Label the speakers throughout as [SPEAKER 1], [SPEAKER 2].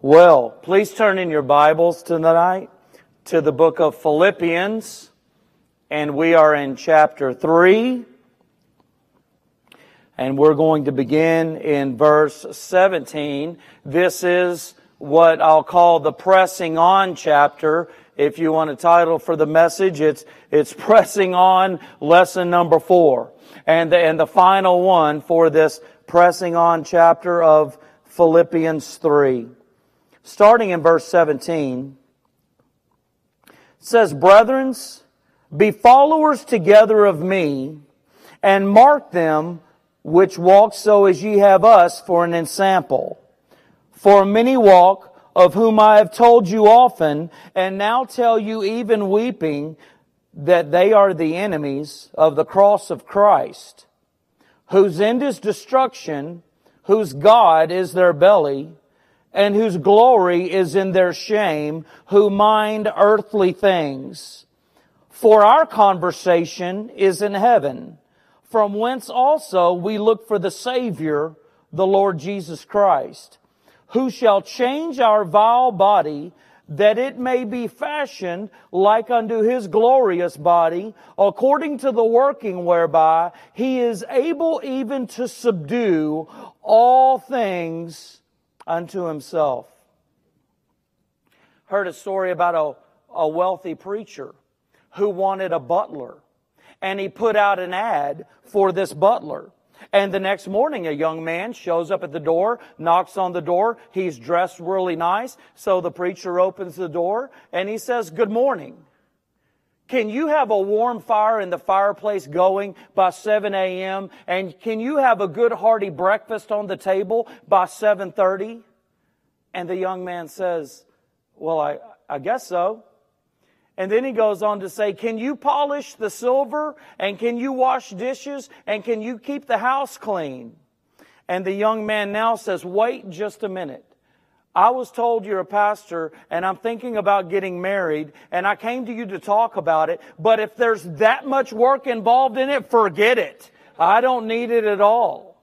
[SPEAKER 1] Well, please turn in your Bibles tonight to the book of Philippians, and we are in chapter 3. And we're going to begin in verse 17. This is what I'll call the pressing on chapter. If you want a title for the message, it's, it's pressing on lesson number four. And the, and the final one for this pressing on chapter of Philippians 3 starting in verse 17, says, Brethren, be followers together of me, and mark them which walk so as ye have us for an ensample. For many walk, of whom I have told you often, and now tell you even weeping, that they are the enemies of the cross of Christ, whose end is destruction, whose God is their belly, and whose glory is in their shame, who mind earthly things. For our conversation is in heaven, from whence also we look for the Savior, the Lord Jesus Christ, who shall change our vile body that it may be fashioned like unto his glorious body, according to the working whereby he is able even to subdue all things unto himself. Heard a story about a, a wealthy preacher who wanted a butler. And he put out an ad for this butler. And the next morning, a young man shows up at the door, knocks on the door. He's dressed really nice. So the preacher opens the door and he says, Good morning. Can you have a warm fire in the fireplace going by 7 a.m. and can you have a good hearty breakfast on the table by 7:30? And the young man says, "Well, I I guess so." And then he goes on to say, Can you polish the silver? And can you wash dishes? And can you keep the house clean? And the young man now says, Wait just a minute. I was told you're a pastor and I'm thinking about getting married and I came to you to talk about it, but if there's that much work involved in it, forget it. I don't need it at all.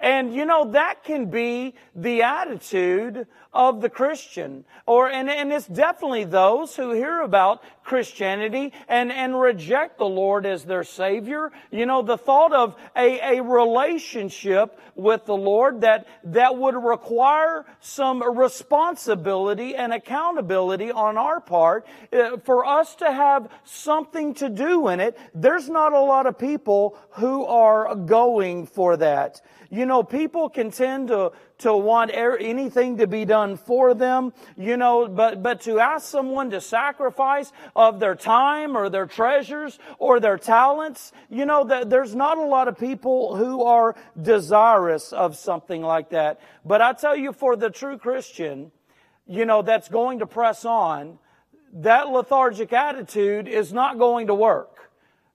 [SPEAKER 1] And you know, that can be the attitude of the Christian. Or, and, and it's definitely those who hear about Christianity and, and reject the Lord as their Savior. You know, the thought of a, a relationship with the Lord that, that would require some responsibility and accountability on our part uh, for us to have something to do in it. There's not a lot of people who are going for that. You know, people can tend to, to want er-, anything to be done for them, you know, but, but to ask someone to sacrifice of their time or their treasures or their talents, you know, that there's not a lot of people who are desirous of something like that. But I tell you, for the true Christian, you know, that's going to press on, that lethargic attitude is not going to work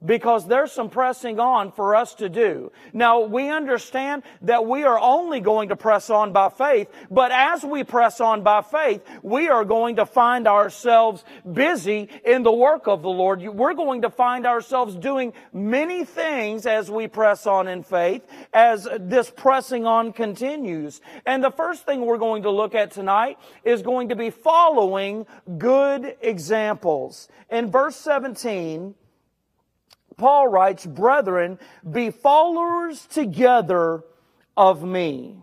[SPEAKER 1] because there's some pressing on for us to do. Now, we understand that we are only going to press on by faith, but as we press on by faith, we are going to find ourselves busy in the work of the Lord. We're going to find ourselves doing many things as we press on in faith, as this pressing on continues. And the first thing we're going to look at tonight is going to be following good examples. In verse 17, Paul writes, Brethren, be followers together of me.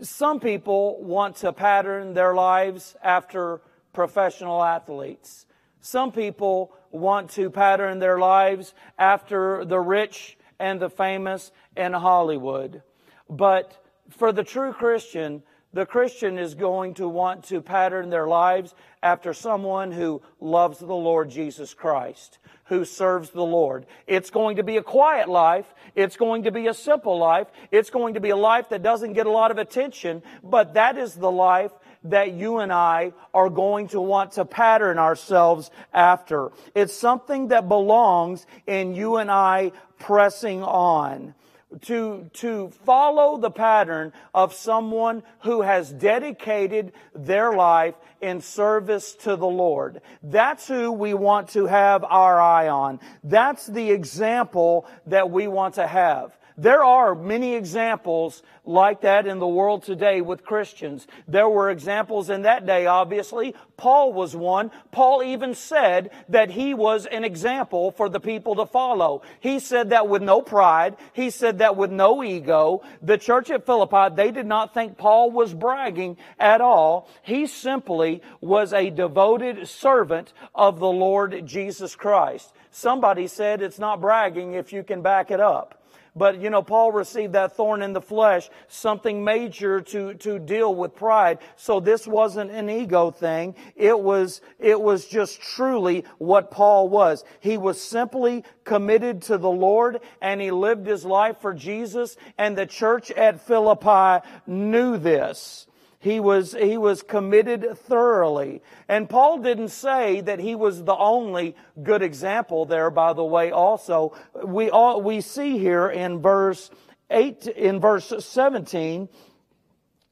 [SPEAKER 1] Some people want to pattern their lives after professional athletes. Some people want to pattern their lives after the rich and the famous in Hollywood. But for the true Christian, the Christian is going to want to pattern their lives after someone who loves the Lord Jesus Christ, who serves the Lord. It's going to be a quiet life. It's going to be a simple life. It's going to be a life that doesn't get a lot of attention, but that is the life that you and I are going to want to pattern ourselves after. It's something that belongs in you and I pressing on to, to follow the pattern of someone who has dedicated their life in service to the Lord. That's who we want to have our eye on. That's the example that we want to have. There are many examples like that in the world today with Christians. There were examples in that day, obviously. Paul was one. Paul even said that he was an example for the people to follow. He said that with no pride. He said that with no ego. The church at Philippi, they did not think Paul was bragging at all. He simply was a devoted servant of the Lord Jesus Christ. Somebody said it's not bragging if you can back it up. But, you know, Paul received that thorn in the flesh, something major to, to deal with pride. So this wasn't an ego thing. It was, it was just truly what Paul was. He was simply committed to the Lord and he lived his life for Jesus and the church at Philippi knew this. He was, he was committed thoroughly. And Paul didn't say that he was the only good example there, by the way, also. We all, we see here in verse 8, in verse 17,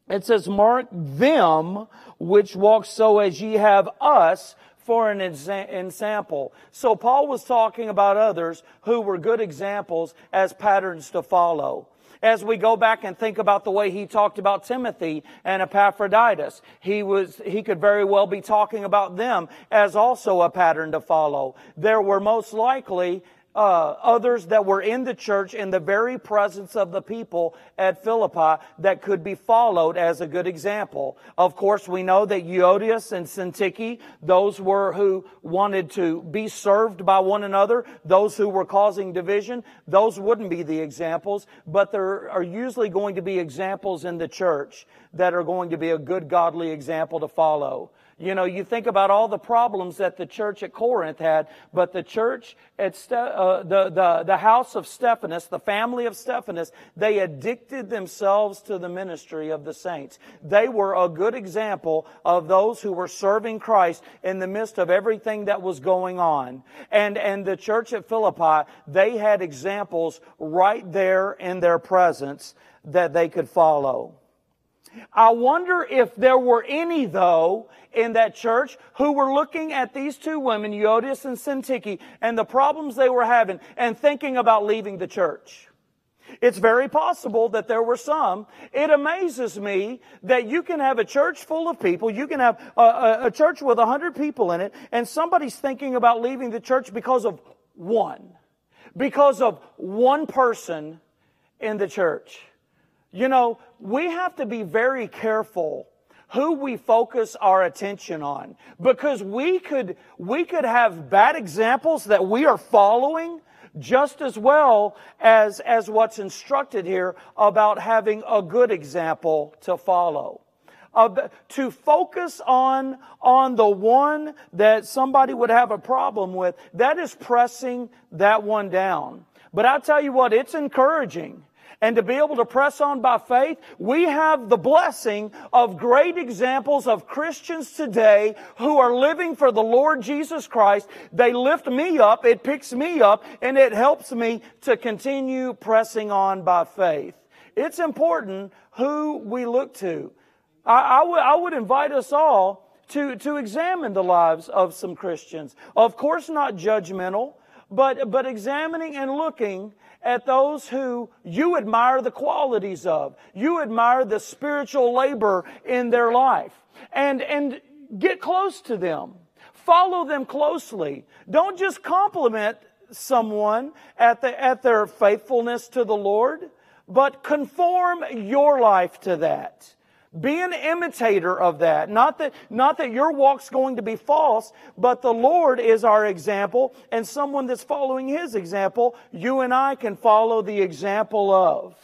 [SPEAKER 1] it says, mark them which walk so as ye have us for an example. So Paul was talking about others who were good examples as patterns to follow as we go back and think about the way he talked about Timothy and Epaphroditus. He was, he could very well be talking about them as also a pattern to follow. There were most likely uh, others that were in the church in the very presence of the people at Philippi that could be followed as a good example. Of course, we know that Euodias and Syntyche, those were who wanted to be served by one another, those who were causing division, those wouldn't be the examples, but there are usually going to be examples in the church that are going to be a good godly example to follow. You know, you think about all the problems that the church at Corinth had, but the church at Ste- uh, the, the, the house of Stephanus, the family of Stephanus, they addicted themselves to the ministry of the saints. They were a good example of those who were serving Christ in the midst of everything that was going on. And, and the church at Philippi, they had examples right there in their presence that they could follow. I wonder if there were any, though, in that church who were looking at these two women, Euodias and Syntyche, and the problems they were having and thinking about leaving the church. It's very possible that there were some. It amazes me that you can have a church full of people, you can have a, a, a church with a hundred people in it, and somebody's thinking about leaving the church because of one. Because of one person in the church. You know, we have to be very careful who we focus our attention on because we could we could have bad examples that we are following just as well as as what's instructed here about having a good example to follow. Uh, to focus on on the one that somebody would have a problem with that is pressing that one down. But i tell you what it's encouraging and to be able to press on by faith, we have the blessing of great examples of Christians today who are living for the Lord Jesus Christ. They lift me up, it picks me up, and it helps me to continue pressing on by faith. It's important who we look to. I, I, w- I would invite us all to, to examine the lives of some Christians. Of course, not judgmental, but, but examining and looking at those who you admire the qualities of. You admire the spiritual labor in their life. And, and get close to them. Follow them closely. Don't just compliment someone at, the, at their faithfulness to the Lord, but conform your life to that. Be an imitator of that. Not that, not that your walk's going to be false, but the Lord is our example and someone that's following His example, you and I can follow the example of.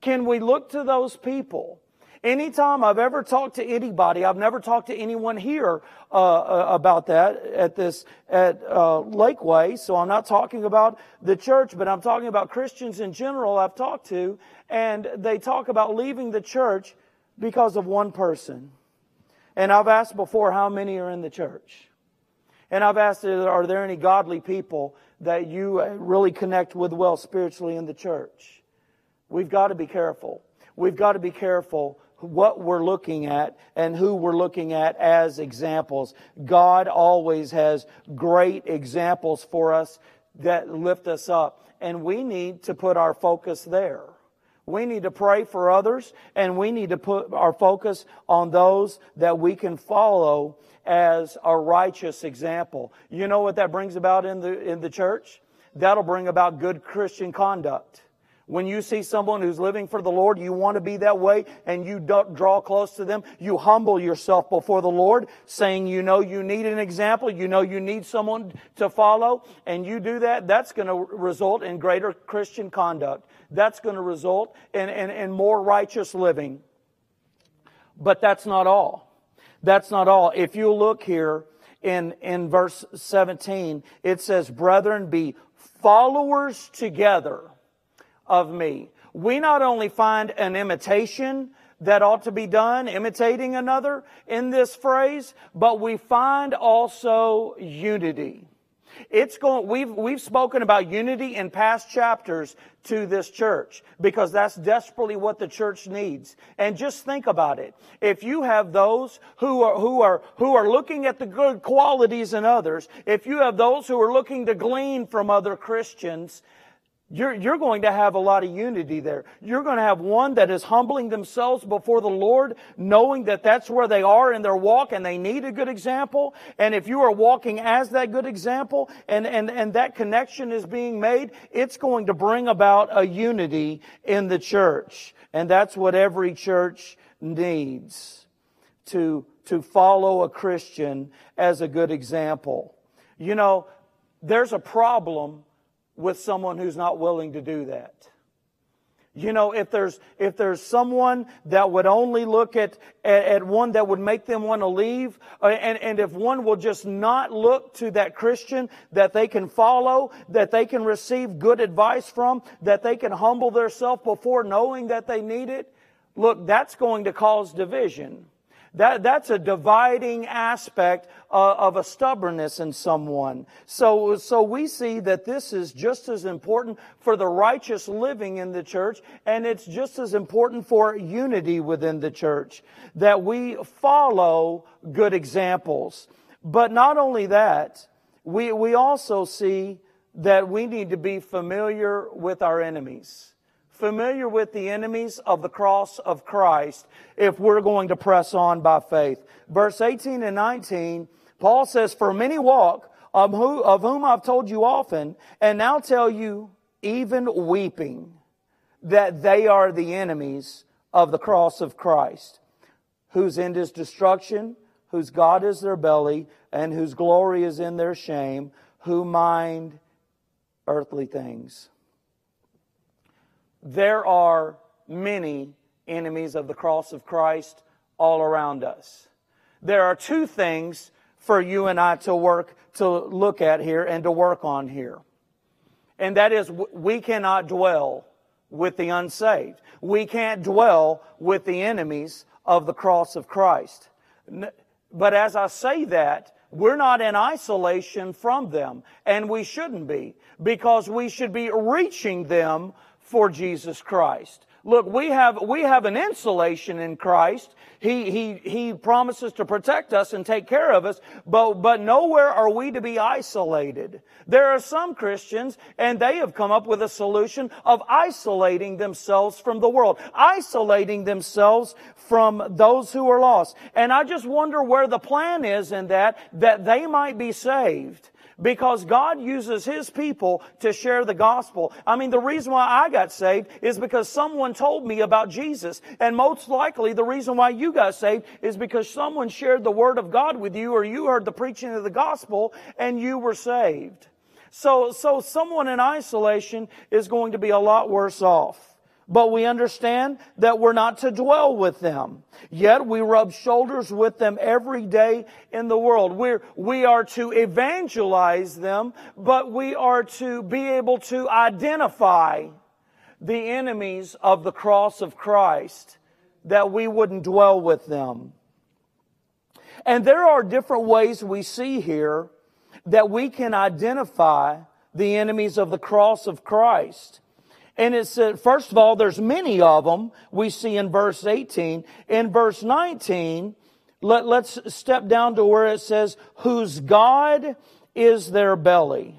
[SPEAKER 1] Can we look to those people? Anytime I've ever talked to anybody, I've never talked to anyone here uh, uh, about that at this at uh, Lakeway. So I'm not talking about the church, but I'm talking about Christians in general. I've talked to, and they talk about leaving the church because of one person. And I've asked before how many are in the church. And I've asked, are there any godly people that you uh, really connect with well spiritually in the church? We've got to be careful. We've got to be careful what we're looking at and who we're looking at as examples. God always has great examples for us that lift us up. And we need to put our focus there. We need to pray for others and we need to put our focus on those that we can follow as a righteous example. You know what that brings about in the, in the church? That'll bring about good Christian conduct. When you see someone who's living for the Lord, you want to be that way and you don't draw close to them. You humble yourself before the Lord, saying you know you need an example, you know you need someone to follow, and you do that, that's going to result in greater Christian conduct. That's going to result in, in, in more righteous living. But that's not all. That's not all. If you look here in, in verse 17, it says, Brethren, be followers together of me. We not only find an imitation that ought to be done, imitating another in this phrase, but we find also unity. It's going, we've, we've spoken about unity in past chapters to this church because that's desperately what the church needs. And just think about it. If you have those who are, who are, who are looking at the good qualities in others, if you have those who are looking to glean from other Christians, you're, you're going to have a lot of unity there. You're going to have one that is humbling themselves before the Lord, knowing that that's where they are in their walk and they need a good example. And if you are walking as that good example and, and, and that connection is being made, it's going to bring about a unity in the church. And that's what every church needs to, to follow a Christian as a good example. You know, there's a problem with someone who's not willing to do that. You know, if there's, if there's someone that would only look at, at, at one that would make them want to leave, uh, and, and if one will just not look to that Christian that they can follow, that they can receive good advice from, that they can humble themselves before knowing that they need it, look, that's going to cause division. That, that's a dividing aspect uh, of a stubbornness in someone. So, so we see that this is just as important for the righteous living in the church, and it's just as important for unity within the church, that we follow good examples. But not only that, we, we also see that we need to be familiar with our enemies familiar with the enemies of the cross of Christ if we're going to press on by faith. Verse 18 and 19, Paul says, For many walk, of, who, of whom I've told you often, and now tell you, even weeping, that they are the enemies of the cross of Christ, whose end is destruction, whose God is their belly, and whose glory is in their shame, who mind earthly things there are many enemies of the cross of Christ all around us. There are two things for you and I to work, to look at here and to work on here. And that is, we cannot dwell with the unsaved. We can't dwell with the enemies of the cross of Christ. But as I say that, we're not in isolation from them, and we shouldn't be, because we should be reaching them for Jesus Christ. Look, we have, we have an insulation in Christ. He, he, he promises to protect us and take care of us, but, but nowhere are we to be isolated. There are some Christians, and they have come up with a solution of isolating themselves from the world, isolating themselves from those who are lost. And I just wonder where the plan is in that, that they might be saved because God uses His people to share the gospel. I mean, the reason why I got saved is because someone told me about Jesus. And most likely the reason why you got saved is because someone shared the word of God with you or you heard the preaching of the gospel and you were saved. So, so someone in isolation is going to be a lot worse off but we understand that we're not to dwell with them. Yet we rub shoulders with them every day in the world. We're, we are to evangelize them, but we are to be able to identify the enemies of the cross of Christ that we wouldn't dwell with them. And there are different ways we see here that we can identify the enemies of the cross of Christ. And it said, first of all, there's many of them we see in verse 18. In verse 19, let, let's step down to where it says, whose God is their belly.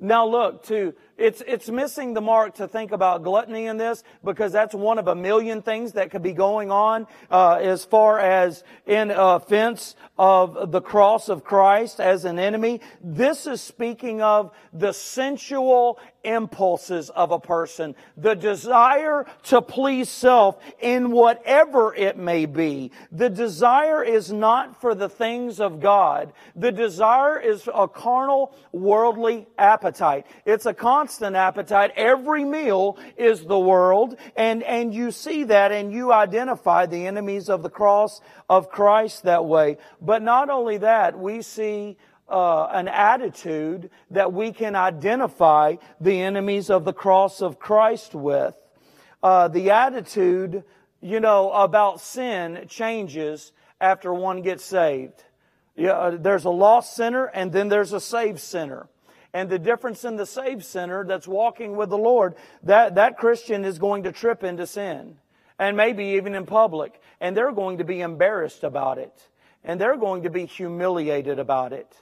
[SPEAKER 1] Now look, to it's it's missing the mark to think about gluttony in this because that's one of a million things that could be going on uh, as far as in offense of the cross of Christ as an enemy. This is speaking of the sensual impulses of a person, the desire to please self in whatever it may be. The desire is not for the things of God. The desire is a carnal, worldly appetite. It's a constant appetite. Every meal is the world, and, and you see that and you identify the enemies of the cross of Christ that way. But not only that, we see uh, an attitude that we can identify the enemies of the cross of Christ with. Uh, the attitude, you know, about sin changes after one gets saved. Yeah, uh, there's a lost sinner and then there's a saved sinner. And the difference in the saved sinner that's walking with the Lord, that, that Christian is going to trip into sin. And maybe even in public. And they're going to be embarrassed about it. And they're going to be humiliated about it.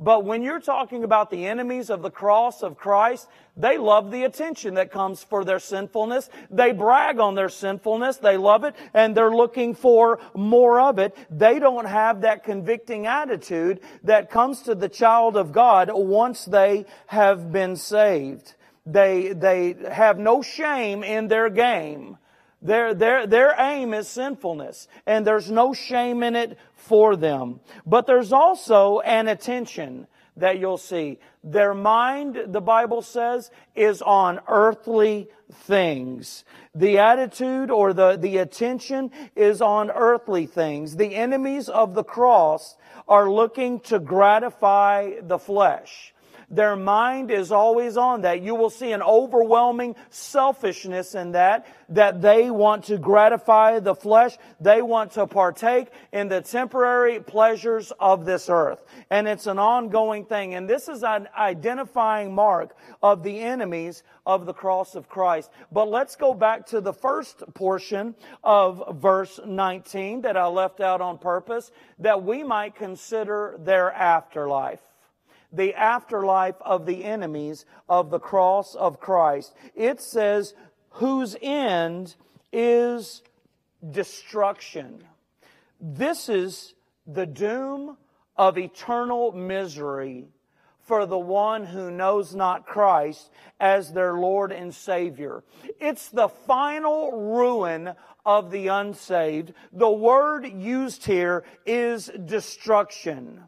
[SPEAKER 1] But when you're talking about the enemies of the cross of Christ, they love the attention that comes for their sinfulness. They brag on their sinfulness. They love it and they're looking for more of it. They don't have that convicting attitude that comes to the child of God once they have been saved. They, they have no shame in their game. Their, their, their aim is sinfulness, and there's no shame in it for them. But there's also an attention that you'll see. Their mind, the Bible says, is on earthly things. The attitude or the, the attention is on earthly things. The enemies of the cross are looking to gratify the flesh. Their mind is always on that. You will see an overwhelming selfishness in that, that they want to gratify the flesh. They want to partake in the temporary pleasures of this earth. And it's an ongoing thing. And this is an identifying mark of the enemies of the cross of Christ. But let's go back to the first portion of verse 19 that I left out on purpose, that we might consider their afterlife the afterlife of the enemies of the cross of Christ. It says, whose end is destruction. This is the doom of eternal misery for the one who knows not Christ as their Lord and Savior. It's the final ruin of the unsaved. The word used here is destruction.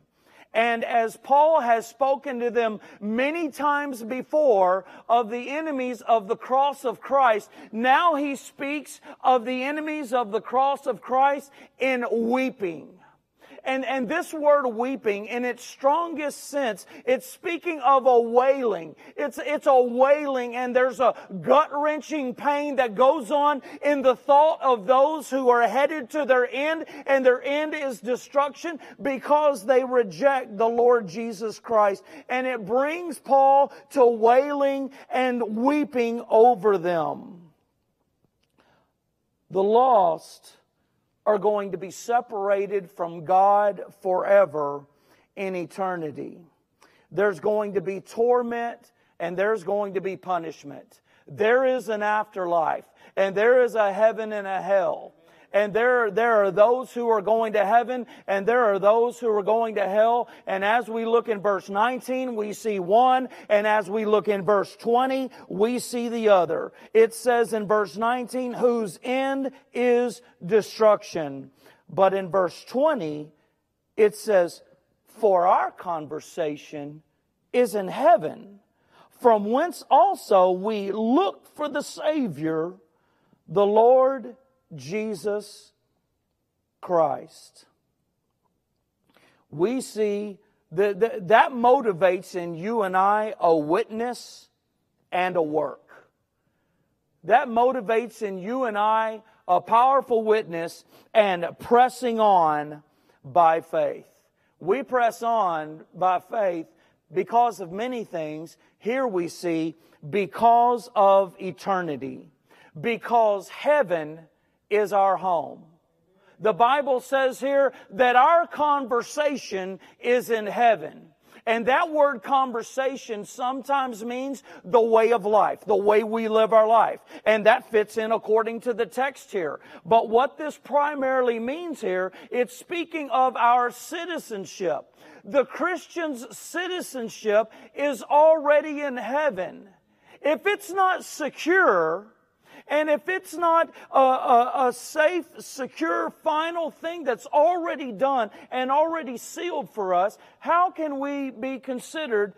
[SPEAKER 1] And as Paul has spoken to them many times before of the enemies of the cross of Christ, now he speaks of the enemies of the cross of Christ in weeping. And, and this word weeping, in its strongest sense, it's speaking of a wailing. It's, it's a wailing, and there's a gut wrenching pain that goes on in the thought of those who are headed to their end, and their end is destruction because they reject the Lord Jesus Christ. And it brings Paul to wailing and weeping over them. The lost are going to be separated from God forever in eternity. There's going to be torment and there's going to be punishment. There is an afterlife and there is a heaven and a hell and there, there are those who are going to heaven, and there are those who are going to hell. And as we look in verse 19, we see one, and as we look in verse 20, we see the other. It says in verse 19, whose end is destruction. But in verse 20, it says, for our conversation is in heaven, from whence also we look for the Savior, the Lord Jesus Christ. We see that, that, motivates in you and I a witness and a work. That motivates in you and I a powerful witness and pressing on by faith. We press on by faith because of many things. Here we see because of eternity. Because heaven is our home. The Bible says here that our conversation is in heaven. And that word conversation sometimes means the way of life, the way we live our life. And that fits in according to the text here. But what this primarily means here, it's speaking of our citizenship. The Christian's citizenship is already in heaven. If it's not secure, and if it's not a, a, a, safe, secure, final thing that's already done and already sealed for us, how can we be considered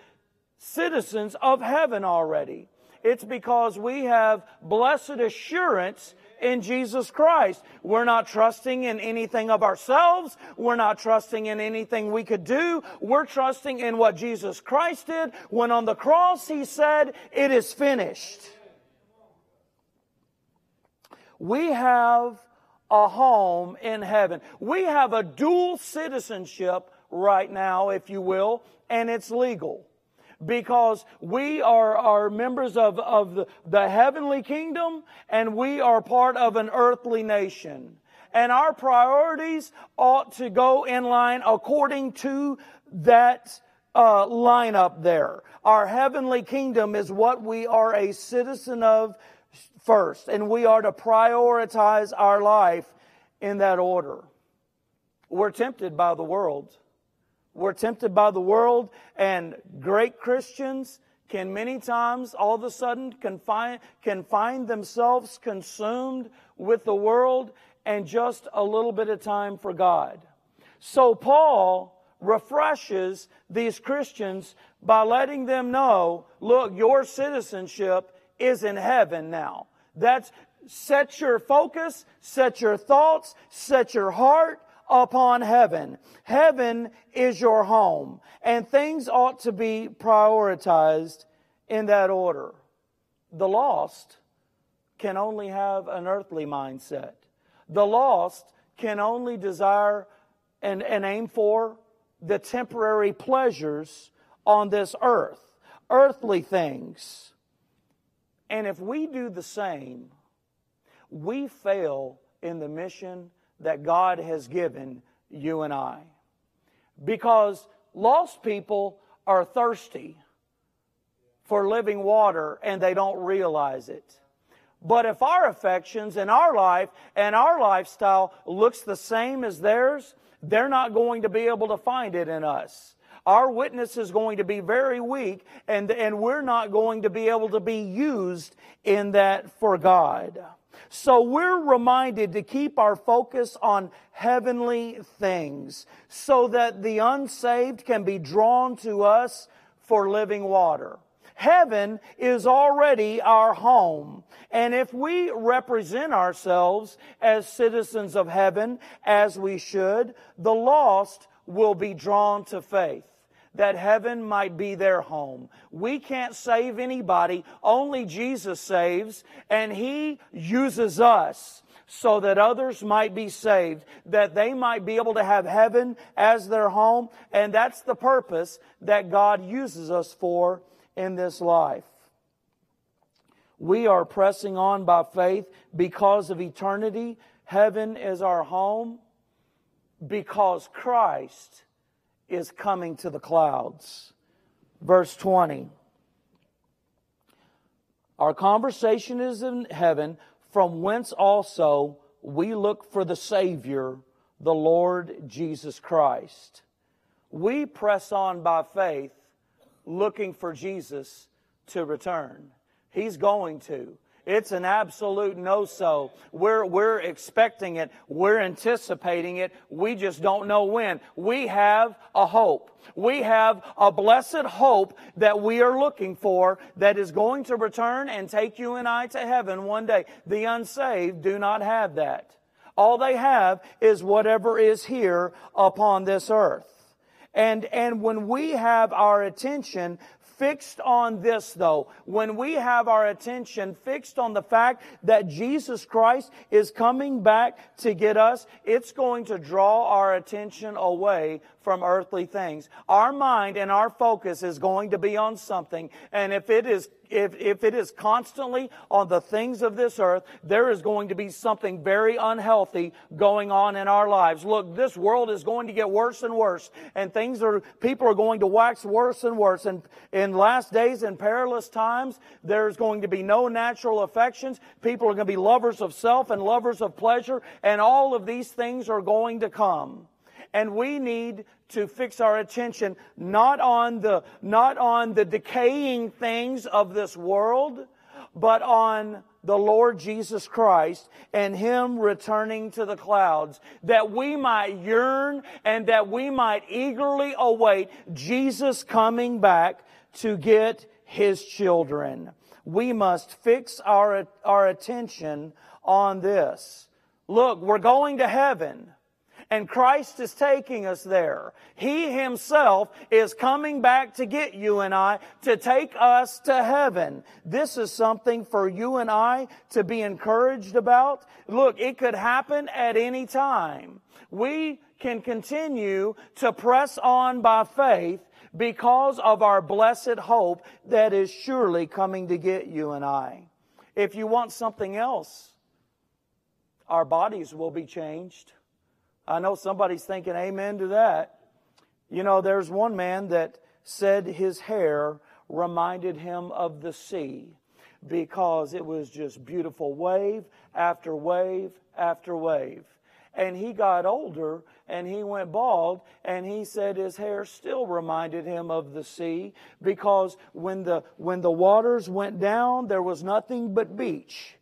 [SPEAKER 1] citizens of heaven already? It's because we have blessed assurance in Jesus Christ. We're not trusting in anything of ourselves. We're not trusting in anything we could do. We're trusting in what Jesus Christ did when on the cross he said, it is finished. We have a home in heaven. We have a dual citizenship right now, if you will, and it's legal because we are, are members of, of the, the heavenly kingdom and we are part of an earthly nation. And our priorities ought to go in line according to that uh, lineup there. Our heavenly kingdom is what we are a citizen of first, and we are to prioritize our life in that order. We're tempted by the world. We're tempted by the world, and great Christians can many times all of a sudden can find, themselves consumed with the world and just a little bit of time for God. So Paul refreshes these Christians by letting them know, look, your citizenship is in heaven now. That's set your focus, set your thoughts, set your heart upon heaven. Heaven is your home, and things ought to be prioritized in that order. The lost can only have an earthly mindset. The lost can only desire and, and aim for the temporary pleasures on this earth, earthly things. And if we do the same, we fail in the mission that God has given you and I. Because lost people are thirsty for living water and they don't realize it. But if our affections and our life and our lifestyle looks the same as theirs, they're not going to be able to find it in us. Our witness is going to be very weak and, and we're not going to be able to be used in that for God. So we're reminded to keep our focus on heavenly things so that the unsaved can be drawn to us for living water. Heaven is already our home. And if we represent ourselves as citizens of heaven, as we should, the lost will be drawn to faith that heaven might be their home. We can't save anybody. Only Jesus saves, and He uses us so that others might be saved, that they might be able to have heaven as their home. And that's the purpose that God uses us for in this life. We are pressing on by faith because of eternity. Heaven is our home because Christ is coming to the clouds. Verse 20. Our conversation is in heaven, from whence also we look for the Savior, the Lord Jesus Christ. We press on by faith, looking for Jesus to return. He's going to. It's an absolute no so. We're, we're expecting it. We're anticipating it. We just don't know when. We have a hope. We have a blessed hope that we are looking for that is going to return and take you and I to heaven one day. The unsaved do not have that. All they have is whatever is here upon this earth. And, and when we have our attention fixed on this though, when we have our attention fixed on the fact that Jesus Christ is coming back to get us, it's going to draw our attention away from earthly things. Our mind and our focus is going to be on something, and if it is if, if it is constantly on the things of this earth, there is going to be something very unhealthy going on in our lives. Look, this world is going to get worse and worse, and things are, people are going to wax worse and worse. And in last days, in perilous times, there's going to be no natural affections. People are going to be lovers of self and lovers of pleasure, and all of these things are going to come and we need to fix our attention not on the, not on the decaying things of this world, but on the Lord Jesus Christ and Him returning to the clouds, that we might yearn and that we might eagerly await Jesus coming back to get His children. We must fix our, our attention on this. Look, we're going to heaven and Christ is taking us there. He himself is coming back to get you and I to take us to heaven. This is something for you and I to be encouraged about. Look, it could happen at any time. We can continue to press on by faith because of our blessed hope that is surely coming to get you and I. If you want something else, our bodies will be changed. I know somebody's thinking amen to that. You know, there's one man that said his hair reminded him of the sea because it was just beautiful wave after wave after wave. And he got older and he went bald and he said his hair still reminded him of the sea because when the, when the waters went down, there was nothing but beach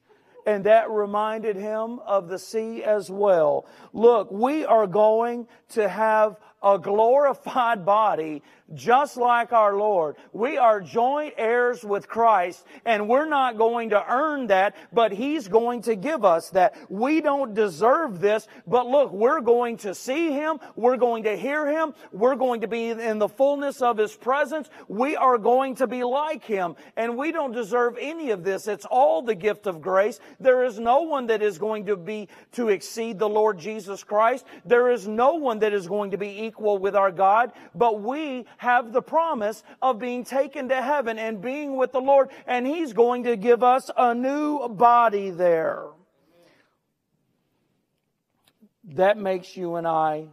[SPEAKER 1] and that reminded him of the sea as well. Look, we are going to have a glorified body just like our Lord. We are joint heirs with Christ and we're not going to earn that, but He's going to give us that. We don't deserve this, but look, we're going to see Him. We're going to hear Him. We're going to be in the fullness of His presence. We are going to be like Him and we don't deserve any of this. It's all the gift of grace. There is no one that is going to be to exceed the Lord Jesus Christ. There is no one that is going to be equal with our God, but we have the promise of being taken to heaven and being with the Lord, and He's going to give us a new body there. That makes you and I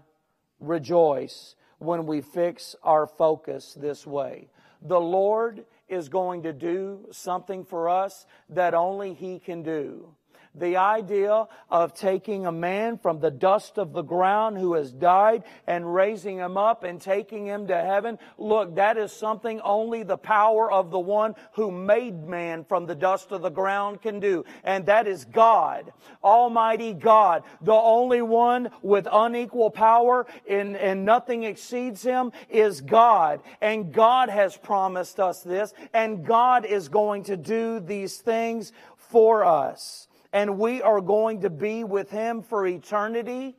[SPEAKER 1] rejoice when we fix our focus this way. The Lord is going to do something for us that only He can do the idea of taking a man from the dust of the ground who has died and raising him up and taking him to heaven. Look, that is something only the power of the one who made man from the dust of the ground can do. And that is God, Almighty God, the only one with unequal power and, and nothing exceeds him is God. And God has promised us this and God is going to do these things for us and we are going to be with Him for eternity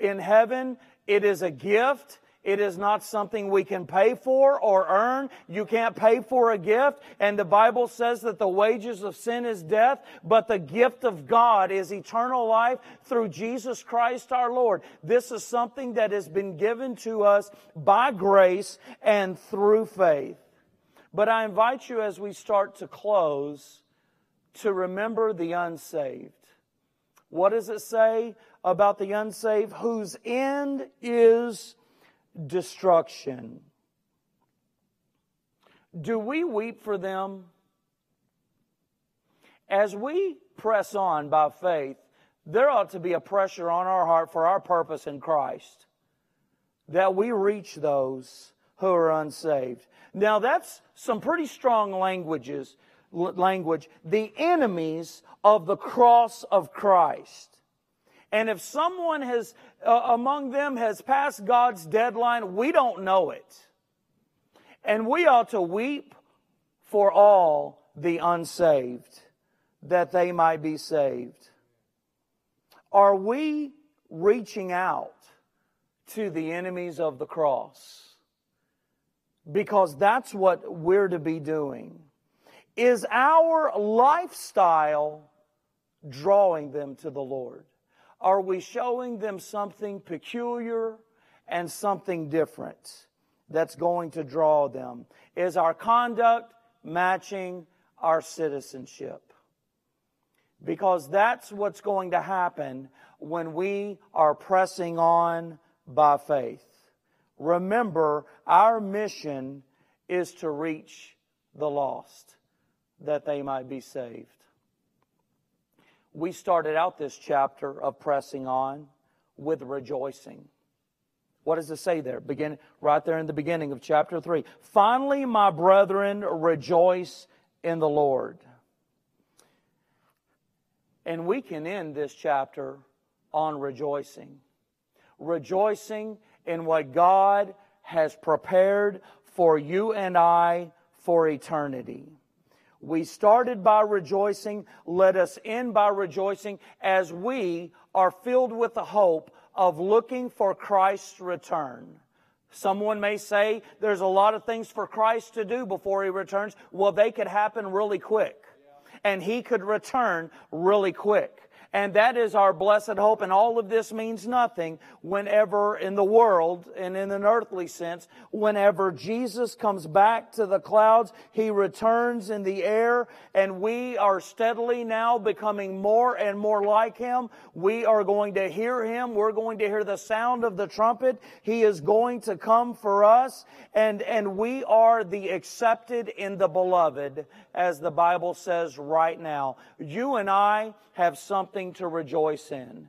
[SPEAKER 1] in heaven. It is a gift. It is not something we can pay for or earn. You can't pay for a gift. And the Bible says that the wages of sin is death, but the gift of God is eternal life through Jesus Christ our Lord. This is something that has been given to us by grace and through faith. But I invite you as we start to close to remember the unsaved. What does it say about the unsaved? Whose end is destruction. Do we weep for them? As we press on by faith, there ought to be a pressure on our heart for our purpose in Christ that we reach those who are unsaved. Now, that's some pretty strong languages language, the enemies of the cross of Christ. And if someone has, uh, among them has passed God's deadline, we don't know it. And we ought to weep for all the unsaved, that they might be saved. Are we reaching out to the enemies of the cross? Because that's what we're to be doing. Is our lifestyle drawing them to the Lord? Are we showing them something peculiar and something different that's going to draw them? Is our conduct matching our citizenship. Because that's what's going to happen when we are pressing on by faith. Remember, our mission is to reach the lost that they might be saved. We started out this chapter of pressing on with rejoicing. What does it say there? Begin right there in the beginning of chapter 3. Finally, my brethren, rejoice in the Lord. And we can end this chapter on rejoicing. Rejoicing in what God has prepared for you and I for eternity. We started by rejoicing. Let us end by rejoicing as we are filled with the hope of looking for Christ's return. Someone may say there's a lot of things for Christ to do before he returns. Well, they could happen really quick. And he could return really quick. And that is our blessed hope. And all of this means nothing whenever in the world and in an earthly sense, whenever Jesus comes back to the clouds, He returns in the air and we are steadily now becoming more and more like Him. We are going to hear Him. We're going to hear the sound of the trumpet. He is going to come for us and, and we are the accepted in the beloved as the Bible says right now. You and I have something to rejoice in.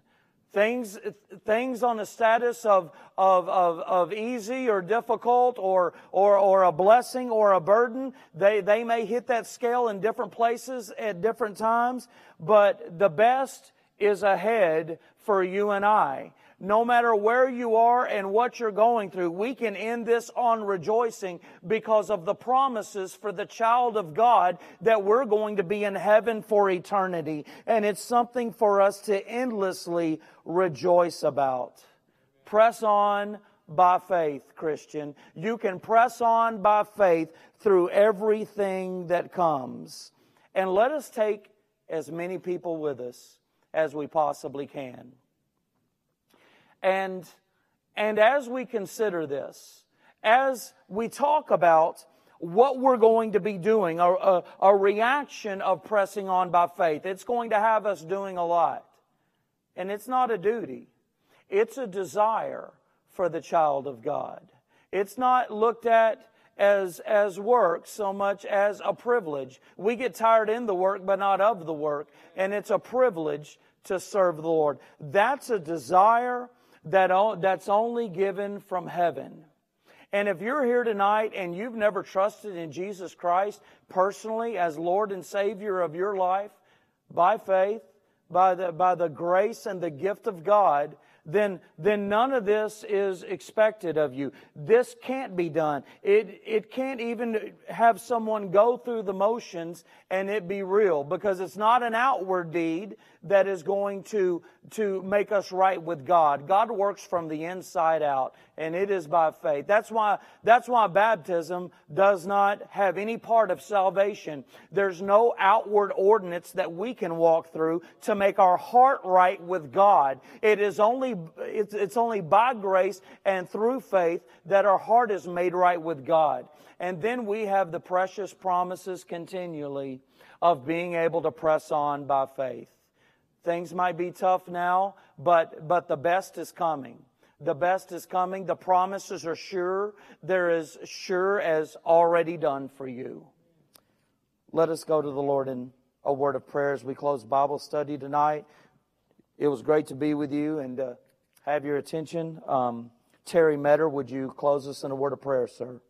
[SPEAKER 1] Things, things on the status of, of, of, of easy or difficult or, or, or a blessing or a burden, they, they may hit that scale in different places at different times, but the best is ahead for you and I no matter where you are and what you're going through, we can end this on rejoicing because of the promises for the child of God that we're going to be in heaven for eternity. And it's something for us to endlessly rejoice about. Press on by faith, Christian. You can press on by faith through everything that comes. And let us take as many people with us as we possibly can. And, and as we consider this, as we talk about what we're going to be doing, a, a, a, reaction of pressing on by faith, it's going to have us doing a lot. And it's not a duty. It's a desire for the child of God. It's not looked at as, as work so much as a privilege. We get tired in the work, but not of the work. And it's a privilege to serve the Lord. That's a desire that, that's only given from heaven. And if you're here tonight and you've never trusted in Jesus Christ personally as Lord and Savior of your life, by faith, by the, by the grace and the gift of God, then, then none of this is expected of you. This can't be done. It, it can't even have someone go through the motions and it be real because it's not an outward deed that is going to, to make us right with God. God works from the inside out and it is by faith. That's why, that's why baptism does not have any part of salvation. There's no outward ordinance that we can walk through to make our heart right with God. It is only, it's, it's only by grace and through faith that our heart is made right with God. And then we have the precious promises continually of being able to press on by faith. Things might be tough now, but, but the best is coming. The best is coming. The promises are sure. They're as sure as already done for you. Let us go to the Lord in a word of prayer as we close Bible study tonight. It was great to be with you and uh, have your attention. Um, Terry Metter, would you close us in a word of prayer, sir?